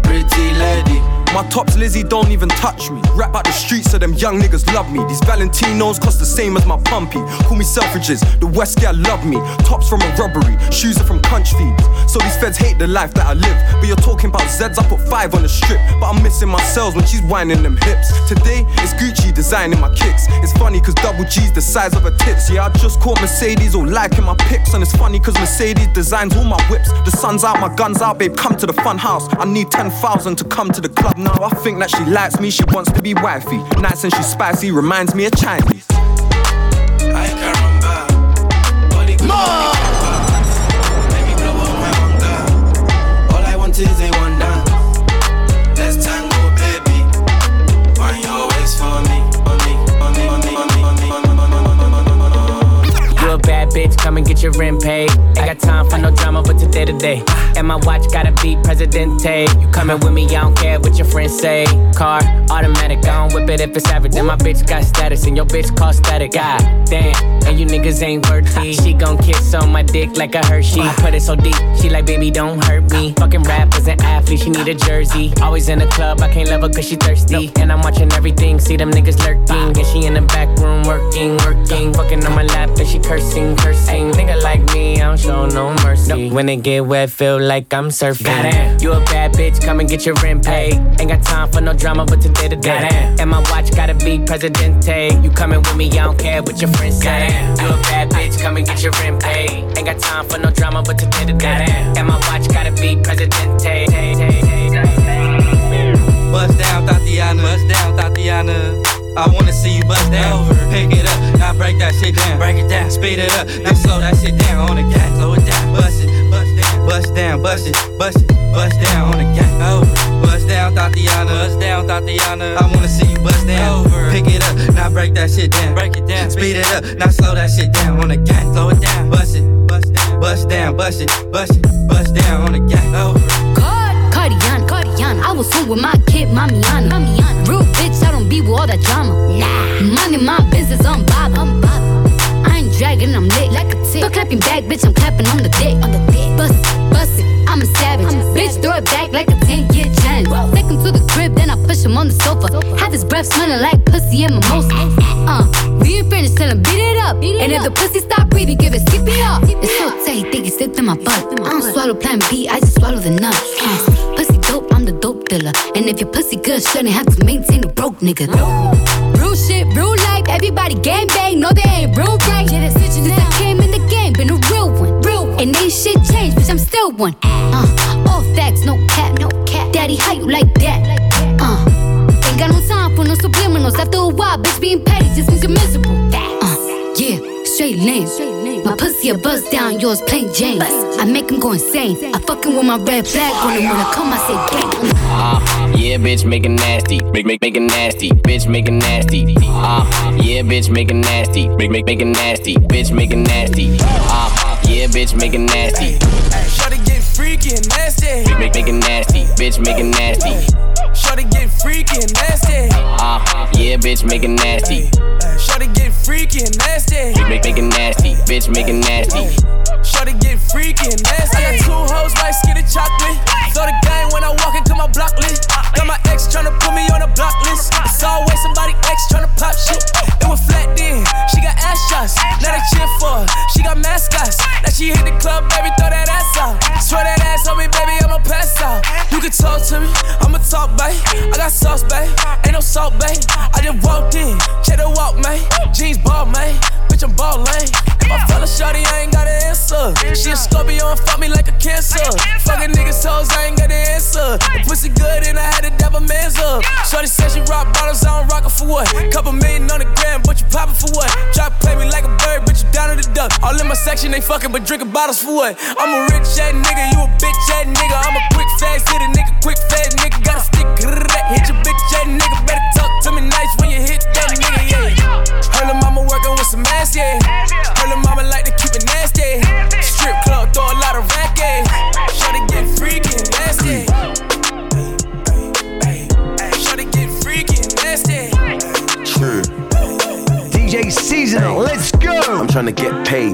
Pretty lady. My tops Lizzie don't even touch me. Rap out the streets so them young niggas love me. These Valentinos cost the same as my pumpy. Call me Selfridges, the West gal love me. Tops from a robbery, shoes are from punch feeds. So these feds hate the life that I live. But you're talking about Zeds, I put five on the strip. But I'm missing my cells when she's whining them hips. Today, it's Gucci designing my kicks. It's funny cause double G's the size of her tits. Yeah, I just caught Mercedes all liking my pics. And it's funny cause Mercedes designs all my whips. The sun's out, my gun's out, babe, come to the fun house. I need 10,000 to come to the club now. I think that she likes me, she wants to be wifey. Nice and she's spicy, reminds me of Chinese. I can. Body good, body proper. Me blow up my. All I want is a one dance. Let's tango, baby. Your waist for me, for me, for me, for me, for me, for me, for me, for me, for me. You a bad bitch, come and get your rent paid. Ain't got time for no drama, but today to day. And my watch gotta be Presidente. You coming with me, I don't care what your friends say. Car, automatic, I don't whip it if it's average. Then my bitch got status, and your bitch call static. God damn, and you niggas ain't worthy. She gon' kiss on my dick like a Hershey. I put it so deep, she like, baby, don't hurt me. Fucking rappers and athletes, she need a jersey. Always in the club, I can't love her cause she thirsty. And I'm watching everything, see them niggas lurking. Ah. And she in the back room working, working. Fucking on my lap, and she cursing, cursing. Nigga like me, I don't show no mercy. When it get wet, feel like I'm surfing. Goddamn. You a bad bitch, come and get your rent paid. Ain't got time for no drama, but today to day. And my watch gotta be Presidente. You coming with me, I don't care what your friends say. You a bad bitch, come and get your rent paid. Ain't got time for no drama, but today to day. And my watch gotta be Presidente. Bust down, Tatiana. Bust down, Tatiana. I wanna see you bust down. Pick it up, now break that shit down. Break it down, speed it up, now slow that shit down on the gas. Slow it down, bust it, bust down, bust down, bust it, bust it, bust down on the gas. Over, bust down, Tatiana. Bust down, Tatiana. I wanna see you bust down. Over, pick it up, now break that shit down. Break it down, speed it up, now slow that shit down on the gas. Slow it down, bust it, bust down, bust down, bust it, bust it, bust down on the gas. Over. Cardiana, Cardiana. I was home with my kid, Mamiana. Mamiana. Real bitch, I don't be with all that drama. Nah. Money, my business, I'm Bob. I ain't dragging, I'm lit like a tick. Stop clapping back, bitch, I'm clapping on the dick. On the dick. Bust it, bust it, I'm a savage. I'm a bitch, throw it back like a 10 year challenge. Take him to the crib, then I push him on the sofa. Have his breath smelling like pussy and mimosa. Uh, we ain't finished, tell him beat it up. and if the pussy stop breathing, give it skip it up. It's so tight, think it slipped in my butt. I don't swallow plan B, I just swallow the nuts. Uh, pussy dope, I'm the dope dealer. And if your pussy good, shouldn't have to maintain a broke nigga. Real shit, real life, everybody gang bang, no they ain't real right. Yeah, that's Since I came in the game, been a real one. Real one. And ain't shit still one. Uh, all facts, no cap, no cap. Daddy, how you like that? Uh, ain't got no time for no subliminals. After a while, bitch, being petty just means you're miserable. Uh, yeah, straight lame. My pussy a buzz down, yours plain Jane. I make him go insane. I fucking with my red flag on him when I come, I say gang. Uh, yeah, bitch, make it nasty. Make, make, make it nasty. Bitch, make it nasty. Uh, yeah, bitch, make it nasty. Make, make, make it nasty. Bitch, make it nasty. Uh, yeah, bitch, make it nasty. Freaky and nasty. Make, make, it nasty. Bitch, make it nasty. Shorty get freaky and nasty. Uh, yeah, bitch, make it nasty. Shorty get freaky and nasty. Make, make, make it nasty. Bitch, make it nasty freaky nasty. I got two hoes, white skinny chocolate. Throw the game when I walk into my block list. Got my ex tryna put me on a block list. It's always somebody ex tryna pop shit. It was flat then, she got ass shots. Now they cheer for her, she got mascots. Now she hit the club, baby, throw that ass out. Throw that ass on me, baby, I'ma pass out. You can talk to me, I'ma talk, babe. I got sauce, babe. Ain't no salt, babe. I just walked in, check the walk, man. Jeans ball, man. Bitch, I'm ballin'. If I fella shorty, I ain't got an answer. She a Scorpio and fuck me like a cancer. Fucking niggas hoes, I ain't got an answer. The pussy good and I had to devil man's up. Shorty said she rock bottles, I don't rock it for what? Couple million on the gram, but you poppin' for what? Try to play me like a bird, but you down to the duck. All in my section, they fucking, but drinking bottles for what? I'm a rich ass nigga, you a bitch ass nigga. I'm a quick fast hit a nigga, quick fast nigga. Gotta stick, hit your bitch ass nigga. Better talk to me nice when you hit that nigga, yeah. Her mama working with some ass, yeah. Her mama like to keep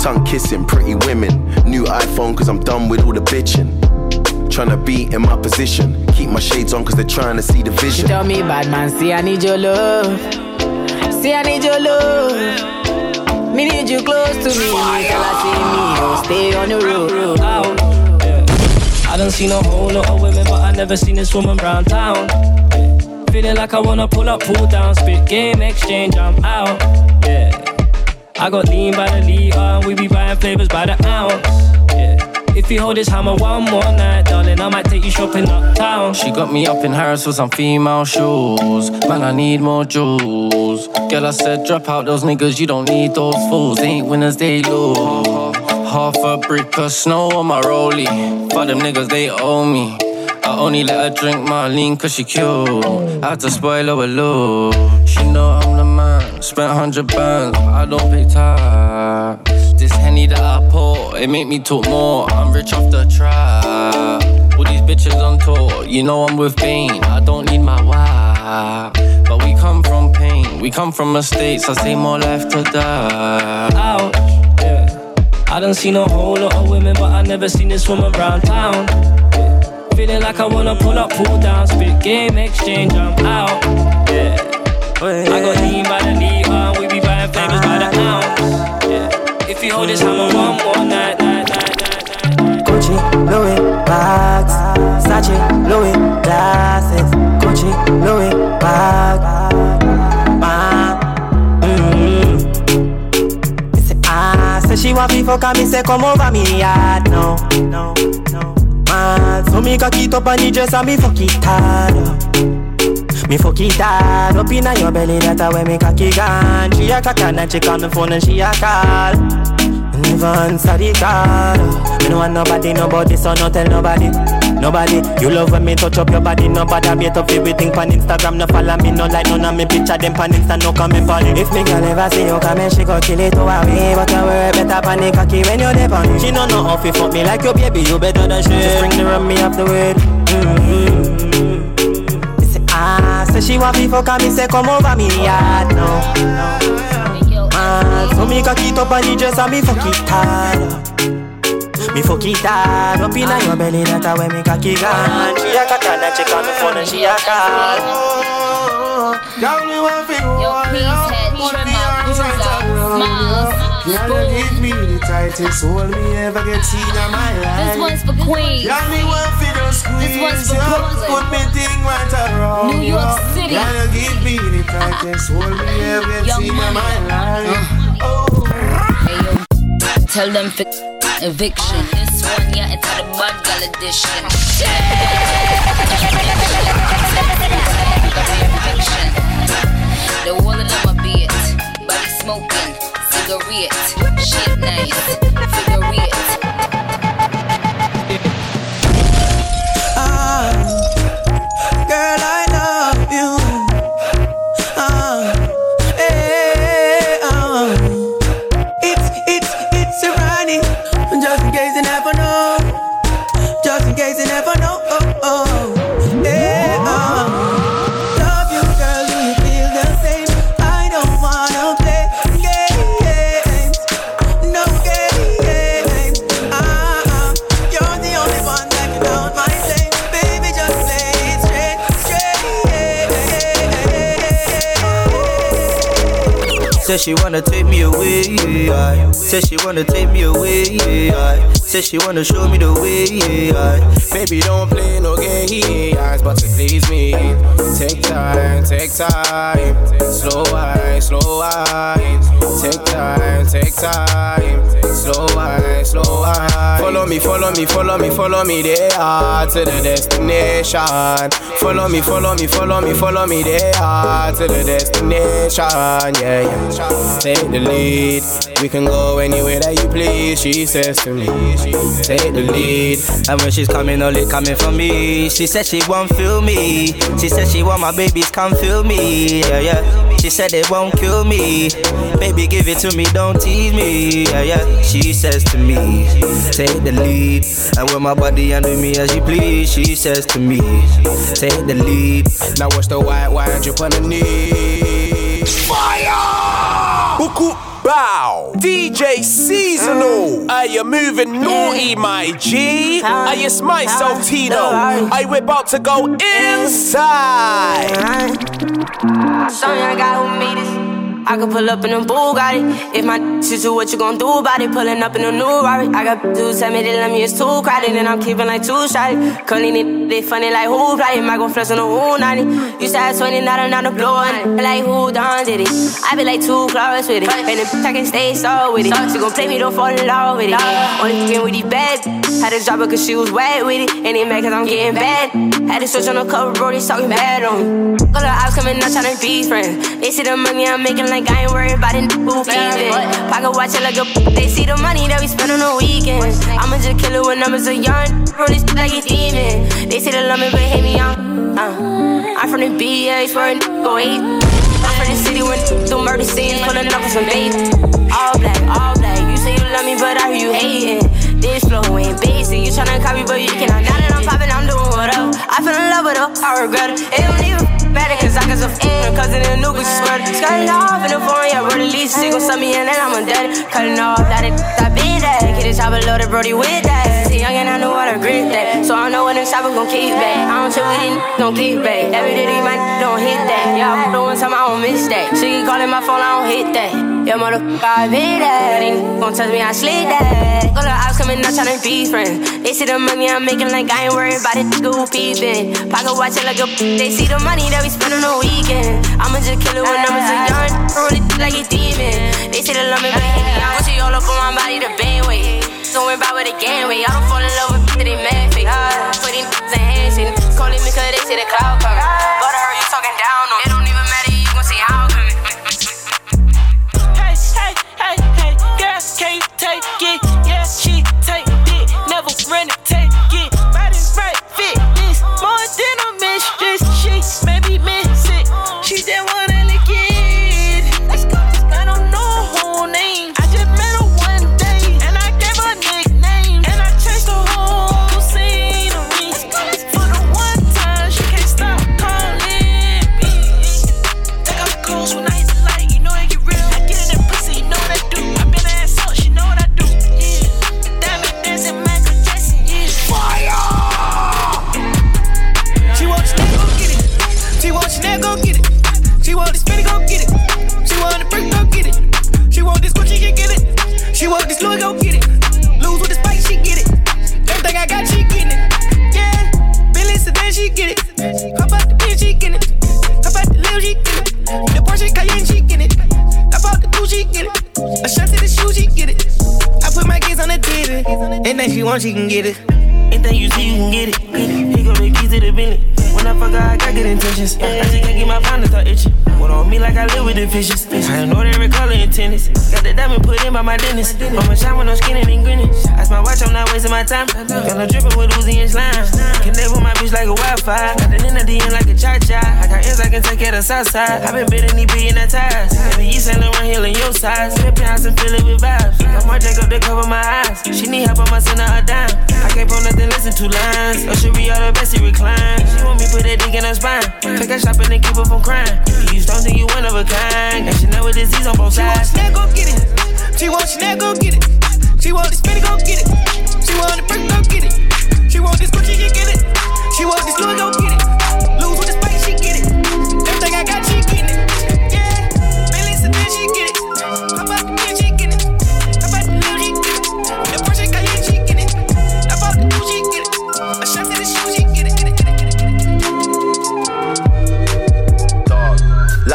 Tongue kissing, pretty women. New iPhone, cause I'm done with all the bitching. Tryna be in my position. Keep my shades on, cause they're trying to see the She vision. tell me, bad man, see I need your love. See I need your love. Me need you close to me. Tell her see me, oh, stay on the road. I don't see no whole lot of women, but I never seen this woman round town. Yeah. Feeling like I wanna pull up, pull down, spit game exchange, I'm out. Yeah. I got lean by the liter, we be buying flavors by the ounce. Yeah. If you hold this hammer one more night, darling, I might take you shopping uptown. She got me up in Harris with some female shoes. Man, I need more jewels. Girl, I said, drop out those niggas, you don't need those fools. They ain't winners, they lose. Half a brick of snow on my rollie. For them niggas, they owe me. I only let her drink my lean cause she cute. I had to spoil her with love. She know I'm. Spent hundred bands, I don't pay tax. This henny that I pour, it make me talk more. I'm rich off the trap. All these bitches on tour, you know I'm with Bane. I don't need my wife. But we come from pain, we come from mistakes. I say more life to die. Ouch, yeah. I done seen a whole lot of women, but I never seen this woman round town. Yeah. Feeling like I wanna pull up, pull down, spit game exchange, I'm out. Yeah. I got lean by the and we be buying flavors by the ounce. Yeah. If you hold this hammer one more night, night, night, night. Gucci, Louis, bags, Sachi, Louis, glasses, Gucci, Louis, bag, man. Mm. Me say, ah, say she want me fuck and me say come over me yard, no, no, no. Man, so me cock it up on the dress and me fuck it hard. Me fuck it hard up inna your belly, that's where me cocky gone. She a cock and she call me phone and she a call. Never answer the call. Me no want nobody, nobody, so no tell nobody. Nobody, you love when me touch up your body. Nobody bait up everything pan Instagram. No follow me, no like none of me picture them pan Insta. No comment on it. If me girl ever see you come and she go kill it to away. But you worry better pan cocky when you're there on it. She no know how to fuck me like your baby. You better than she. Just bring the rum me off the way. Mm-hmm. Ah, say she want me fuck and me say come over me yard now. Ah, so me cock it up on the dress and me fuck it hard. Me fuck it hard up inna your belly, that's how when me cocky gone. She a cock and she call me phone and she a call. Girl, me want fi hold ya, put me arms right around ya. Girl, you give me the tightest hold me ever get seen in my life. This one's for Queens. Girl, me want fi just This one's squeeze for Brooklyn. put me thing right around New York. City. You give me the tightest hold me ever get seen in my life. Hey yo, tell them fi- eviction. This one, yeah, it's the bad girl edition. Eviction. The whole of a beat, body smoking, cigarette, shit nice, figure it. Said she wanna take me away. Said she wanna take me away. Said she wanna show me the way. Baby, don't play no games, but to please me. Take time, take time. Slow wine, slow wine. Take time, take time. Slow wine, slow wine. Follow me, follow me, follow me, follow me there to the destination. Follow me, follow me, follow me, follow me there to the destination. Yeah, yeah. Take the lead. We can go anywhere that you please. She says to me, take the lead. And when she's coming, only coming for me. She said she won't feel me. She said she want my babies, come feel me. Yeah, yeah. She said it won't kill me. Baby, give it to me, don't tease me. Yeah, yeah. She says to me, take the lead. And with my body under me as you please, she says to me, take the lead. Now watch the white wine drip on the knee. Fire! Buku Bow, DJ Seasonal. Mm. Are you moving naughty, my G? Are you myself, Tino? I we about to go inside. Sonya got who made this. I could pull up in a Bugatti. If my shit you, what you gon' do about it? Pulling up in a new Rari. I got dudes tell me they let me, it's too crowded. And I'm keeping like two shotty. Curling it, they funny like who play? I gon' flex on the who 90. Used to have 20, now I'm not a blow on Like who done did it? I be like too close with it. And if I can stay so with it. She gon' play me, don't fall in love with it. Only fucking with these bad. Had to drop her cause she was wet with it. And it mad cause I'm getting bad. Had to switch on the cover, bro, they talking bad on me. Call the ops coming out tryna be friends. They see the money I'm making like I ain't worried about it. Who keep Pocket watch it like a. They see the money that we spend on the weekends. I'ma just kill it with numbers of yarn. Roll this like a demon. They say they love me, but hate me on. Uh, I'm from the BA, swear go eat. I'm from the city when do murder scenes, pulling up for some bait. All black, all black. You say you love me, but I hear you hating. This flow ain't basic. You tryna copy, but you cannot. Now that I'm popping, I'm doing whatever. I fell in love with her, I regret it. It don't even better cause I got some f***ing cousin in the new squirt. Skying off in the phone, yeah, least she gon' me in and I'm a dead. Cutting off, that it, that be that. Kid the chopper loaded, Brody with that. See, young and I know how to grip that. So I know when the chopper gon' keep back. I don't chill with it, don't keep back. Every day might don't hit that. Yeah, I'm doing something, I don't miss that. She keep calling my phone, I don't hit that. Yeah, motherfucker, I be that. Ain't gon' touch me, I sleep that. Go to ops coming out tryna be friends. They see the money I'm making like I ain't worried about it. Go peeping. Pocket watch it like a. They see the money that we spend on the weekend. I'ma just kill it when numbers are uh-huh. young. Roll it like a demon. They say they love me, but me. I see all up on my body, the band weight. Don't worry about they gain weight. I don't fall in love with that they mad fake. Uh-huh. Put these in handshake. Calling me cause they see the cloud I heard you talking down on It Want this Louis, go get it. Lose with the spice, she get it. Everything I got, she getting it. Yeah, Billy Sedan, she get it. Hop out the bitch, she get it. Hop out the lil, she get it. The Porsche Cayenne, she get it. Hop out the coupe, she get it. A shot to the shoe, she get it. I put my kids on the TV. Anything she want, she can get it. Anything you see, you can get it. He gon' the keys to the Bentley. When I fuck her, I got good intentions. I just can't get my to start itching. What on me like I live with the fishes. I know every color in tennis. Got the diamond put in by my dentist. I'ma shine when I'm skinning and grinning. That's my watch, I'm not wasting my time. Got no dripping with Uzi and slime. Connect with my bitch like a Wi-Fi. Got it in the DM like a cha-cha. I got ends I can take care of south side. I been bidding these billion ties. Baby, you Saint Laurent Hill in your size. Flip house and fill it with vibes. Got more Jacob to cover my eyes. She need help, I'ma send her a dime. I can't pull nothing, listen two lines. Or should be all the best, he recline. She want me put that dick in her spine. Pick her shopping and keep her from crying. You don't think you one of a kind. And she know with disease on both sides. She want go get it. She want Chanel, go get it. She want the spinny, go get it. She want the brick, go get it. She want this Gucci, get it. She want this Louis, go get it.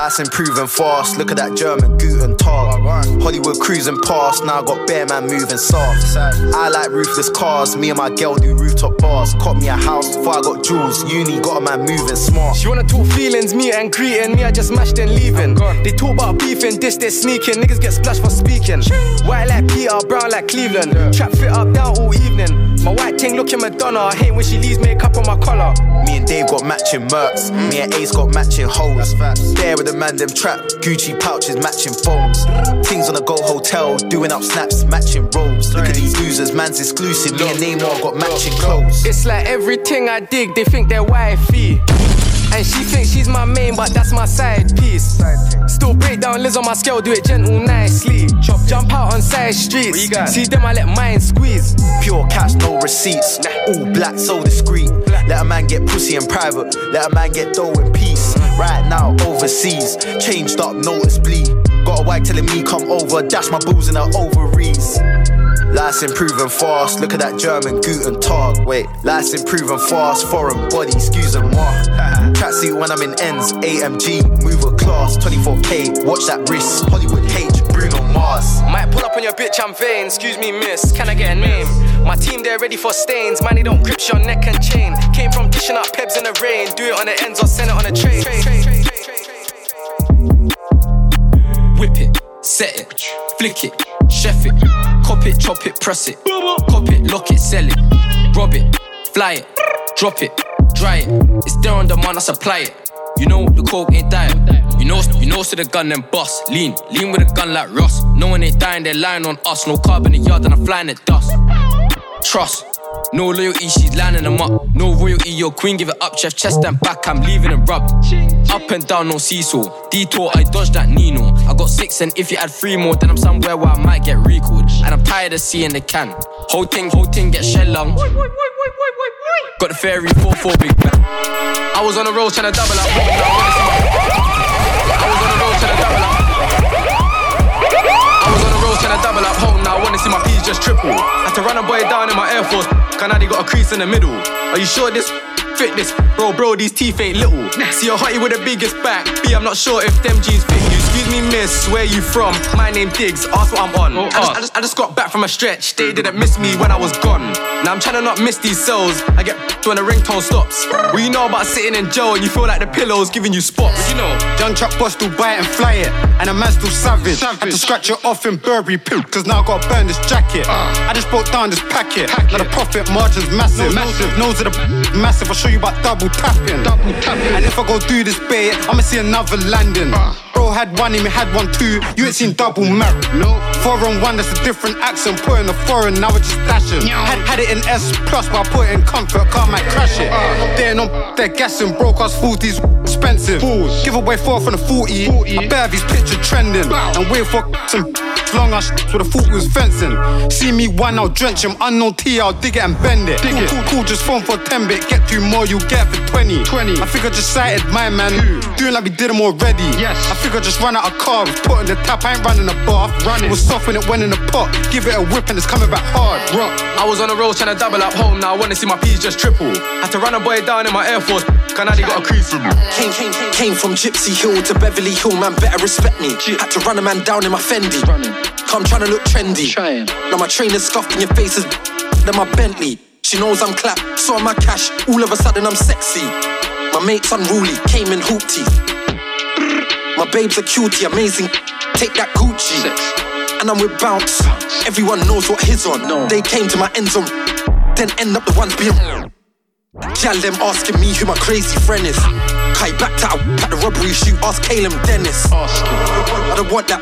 Life's improving fast. Look at that German Guten Tag. Hollywood cruising past. Now I got bear man moving soft. I like ruthless cars. Me and my girl do rooftop bars. Caught me a house before I got jewels. Uni got a man moving smart. She wanna talk feelings, me and greeting. Me, I just mashed and leaving. They talk about beefing, this, they sneaking. Niggas get splashed for speaking. White like Peter, brown like Cleveland. Trap fit up down all evening. My white ting looking Madonna. I hate when she leaves makeup on my collar. Me and Dave got matching mercs. Mm. Me and Ace got matching holes. There with the man them trap. Gucci pouches matching phones. Things on the go hotel. Doing up snaps, matching robes. Look at these losers, man's exclusive. Me and Neymar got matching clothes. It's like everything I dig, they think they're wifey. And she thinks she's my main, but that's my side piece. Still break down Liz on my scale, do it gentle, nicely. Chop, jump out on side streets. See them, I let mine squeeze. Pure cash, no receipts. All black, so discreet. Let a man get pussy in private. Let a man get dough in peace. Right now, overseas. Changed up noticeably. Got a wife telling me come over. Dash my booze in her ovaries. Life's improving fast. Look at that German Guten Tag. Wait, life's improving fast. Foreign body, excuse moi. Tracksuit when I'm in ends. AMG, move a class. 24K, watch that wrist. Hollywood H, Bruno Mars. Might pull up on your bitch, I'm vain. Excuse me, miss. Can I get a name? My team, they're ready for stains. Man, they don't grip your neck and chain. Came from dishing up pebs in the rain. Do it on the ends or send it on a train. Whip it, set it, flick it, chef it, cop it, chop it, press it, cop it, lock it, sell it, rob it, fly it, drop it, dry it. It's there on demand, I supply it. You know the coke ain't dying. You know, you know, so the gun then bust. Lean, lean with a gun like Ross. No one ain't dying, they're lying on us. No carbon in the yard, and I'm flying at dust. Trust. No loyalty, she's lining them up. No royalty, your queen, give it up, chef, chest and back, I'm leaving it rubbed. Up and down, no seesaw. Detour, I dodged that Nino. I got six, and if you add three more, then I'm somewhere where I might get recalled. And I'm tired of seeing the can. Whole thing, whole thing get shell lung. Got the fairy 4-4 big bang. I was on the road trying to double up. I was on the road trying to double up. I was on the road trying to double up. Home now, I wanna see my P's just triple. Had to run a boy down in my Air Force. Canadi got a crease in the middle. Are you sure this fit this? Bro, bro, these teeth ain't little. See a hottie with the biggest back. B, I'm not sure if them jeans fit you. Excuse me, miss, where you from? My name Diggs, ask what I'm on. Oh, I, just, oh. I, just, I just got back from a stretch. They didn't miss me when I was gone. Now I'm trying to not miss these cells. I get when the ringtone stops. What you know about sitting in jail and you feel like the pillow's giving you spots? What you know? Young truck boss still buy it and fly it, and a man still savage. I had to scratch it off in Burberry poop, cause now I gotta burn this jacket. Ah. I just broke down this packet. Now the profit margin's massive. massive. Nose of the massive. I'll show you about double tapping. Double tapping. And if I go do this bait, I'ma see another landing. Ah. Bro had one, him had one too. You ain't seen double merit. No. Foreign one, that's a different accent. Put in a foreign, now it's just dashing. Had, had it in S plus, but I put it in comfort. Car might crash it. They're on, they're gassing. Broke us 40s expensive. Give away four from the 40. I bet these picture trending. And wait for some long ass with a foot was fencing. See me one, I'll drench him. Unknown T, I'll dig it and bend it. Cool, cool, cool, just phone for 10 bit. Get two more, you get for 20. 20. I think I just sighted my man. Doing like we did them already. Yes. I think I just ran out of carbs. Put in the tap, I ain't running a bath. Running. Was soft when it went in the pot. Give it a whip and it's coming back hard. Rock. I was on the road trying to double up home. Now I wanna see my P's just triple. Had to run a boy down in my Air Force. Canadi got a crease in me. Came, came, came from Gypsy Hill to Beverly Hill, man, better respect me. Had to run a man down in my Fendi. Come trying to look trendy. Trying. Now my trainers scuffed in your faces, then my Bentley. She knows I'm clap, saw my cash, all of a sudden I'm sexy. My mate's unruly, came in hoopty. My babe's a cutie, amazing. Take that Gucci. And I'm with Bounce. Everyone knows what his on. They came to my end zone, then end up the ones being. Gal them asking me who my crazy friend is. Kai back to at the robbery shoot, ask Caleb Dennis. I don't want that.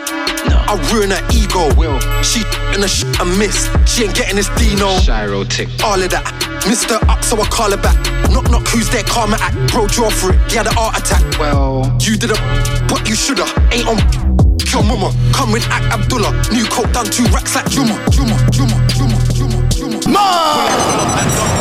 I'll ruin her ego. Will. She in the sh I miss. She ain't getting this Dino. Gyro tick. All of that. Mr. Up, so I call her back. Knock, knock, who's there? Karma act. Bro, draw for it. He had an heart attack. Well, you did a, but you shoulda. Ain't on. Kill mama. Come with Act Abdullah. New coat done two racks like Juma. Juma, Juma, Juma, Juma, Juma. Twist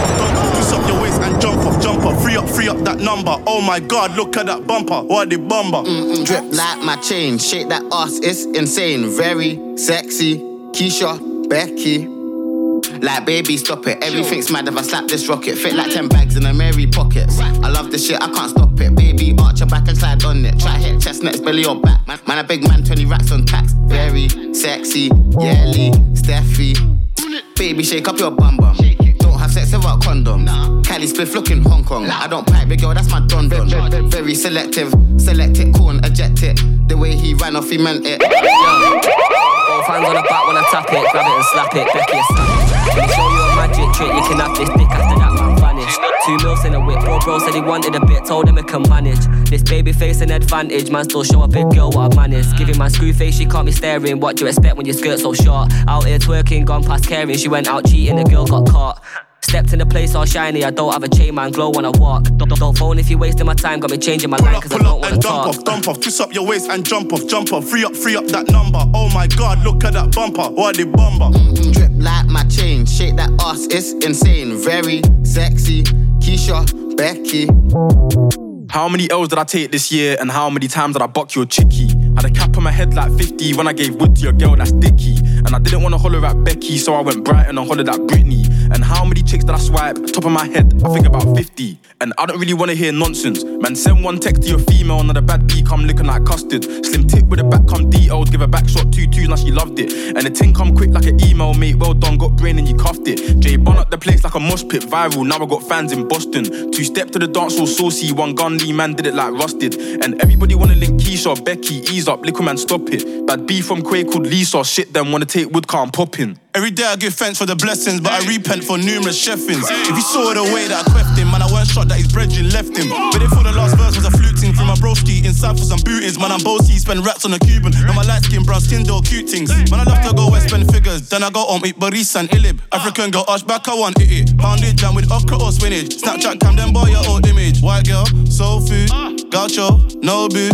Free up, free up that number. Oh my god, look at that bumper. What the bumper. Mm-mm, drip like my chain. Shake that ass, it's insane. Very sexy. Keisha, Becky. Like baby, stop it. Everything's mad if I slap this rocket. Fit like 10 bags in a Mary pockets. I love this shit, I can't stop it. Baby, arch your back and slide on it. Try hit chest, chestnuts, belly or back. Man, man, a big man, 20 racks on tax. Very sexy, yelly, Steffi. Baby, shake up your bum bum. Have sex without condom. Cali spliff looking Hong Kong. I don't pipe, big girl, that's my don don. Very selective, select it, corn, eject it. The way he ran off, he meant it. Both hands on the back when I tap it, grab it and slap it, Becky a snap. Let me show you a magic trick, you can have this dick after that man vanish. Two mils in a whip, bro, bro said he wanted a bit, told him he can manage. This baby face an advantage, man still show a big girl what I manage. Giving my screw face, she can't be staring. What do you expect when your skirt so short? Out here twerking, gone past caring, she went out cheating, the girl got caught. Stepped in the place all shiny, I don't have a chain, man, glow when I walk. Don't, don't, don't phone if you're wasting my time, got me changing my line, cause I don't wanna and talk. off, dump off, twist up your waist and jump off, jump off, free up, free up that number. Oh my god, look at that bumper, what the bumper. Mm, mm, drip like my chain, shake that ass, it's insane. Very sexy, Keisha, Becky. How many L's did I take this year and how many times did I buck your chickie? Had a cap on my head like 50 when I gave wood to your girl that's dicky. And I didn't wanna holler at Becky, so I went Brighton and I hollered at Britney. And how many chicks did I swipe? Top of my head, I think about 50. And I don't really wanna hear nonsense. Man, send one text to your female, another bad B come looking like custard. Slim tip with a back come details, give a back shot two twos, now she loved it. And the ting come quick like an email, mate. Well done, got brain and you cuffed it. Jay Bon up the place like a mosh pit, viral. Now I got fans in Boston. Two step to the dance all saucy, one gun Lee man did it like rusted. And everybody wanna link Keisha, Becky, up, liquid man, stop it. Bad B from Quay called Lisa, shit them wanna take wood car and pop in. Every day I give thanks for the blessings, but I repent for numerous chefings. If you saw the way that I queft him, man, I weren't shot that his brethren left him. But they thought the last verse was a fluting from my broski inside for some bootings. Man, I'm bossy, spend rats on a Cuban. Now my light skin, brown skin, door cute things. Man, I love to go west, spend figures. Then I go on eat Baris and Ilib. Ah. African girl, arch back, I want it. it. Pounded jam with okra or spinach. Snapchat cam, them boy, your old image. White girl, soul food, ah. gaucho, no boo.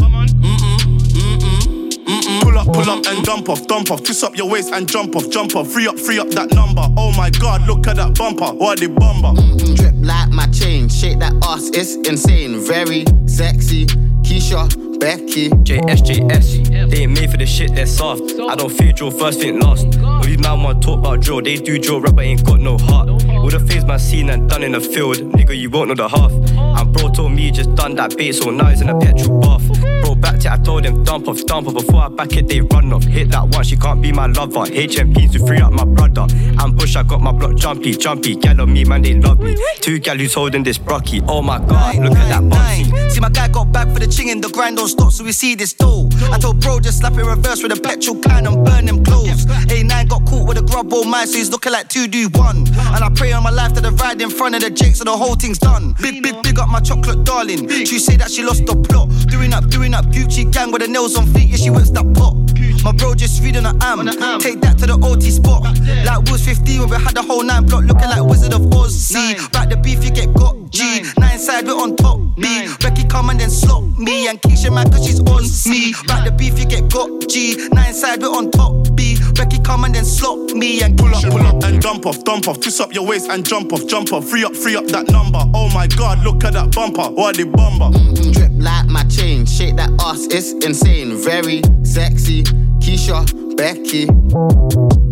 Pull up, pull up and dump off, dump off. Twist up your waist and jump off, jump off. Free up, free up that number. Oh my god, look at that bumper. What the bumper? Mm-hmm. Drip like my chain, shake that ass, it's insane. Very sexy, Keisha, Becky. JSJS, they ain't made for the shit, they're soft. I don't fear drill, first think lost. All these man want talk about drill, they do drill, rap, but ain't got no heart. All the things man seen and done in the field, nigga, you won't know the half. And bro told me he just done that bait, so now he's in a petrol bath. Bro, back to I told them dump off, dump off. Before I back it, they run off. Hit that one, she can't be my lover. HMPs to free up my brother. And push, I got my block jumpy, jumpy. Gal on me, man, they love me. Two gal who's holding this brocky. Oh my god, look at that bouncy. See my guy got back for the ching in the grind don't stop, so we see this dough. I told bro just slap it reverse with a petrol can and burn them clothes. A9 got caught with a grub all man, so he's looking like two do one. And I pray on my life that the ride in front of the jakes so the whole thing's done. Big, big, big up my chocolate darling. She say that she lost the plot. Doing up, doing up Gucci gang with the nails on feet, yeah, she whips that pop. My bro just reading an am. Take that to the OT spot. Like was 15 when we had the whole nine block looking like Wizard of Oz. See, back the beef, you get got G. Nine side, we're on top B. Becky come and then slot me. And Keisha man, cause she's on me. Back the beef, you get got G. Nine side, we're on top B. Becky come and then slot me. And Pull up, pull up and dump off, dump off. Twist up your waist and jump off, jump off. Free up, free up that number. Oh my god, look at that bumper. What the bumper? Mm, mm, drip like my chain, shake that ass, it's insane. Very sexy, Keisha, Becky.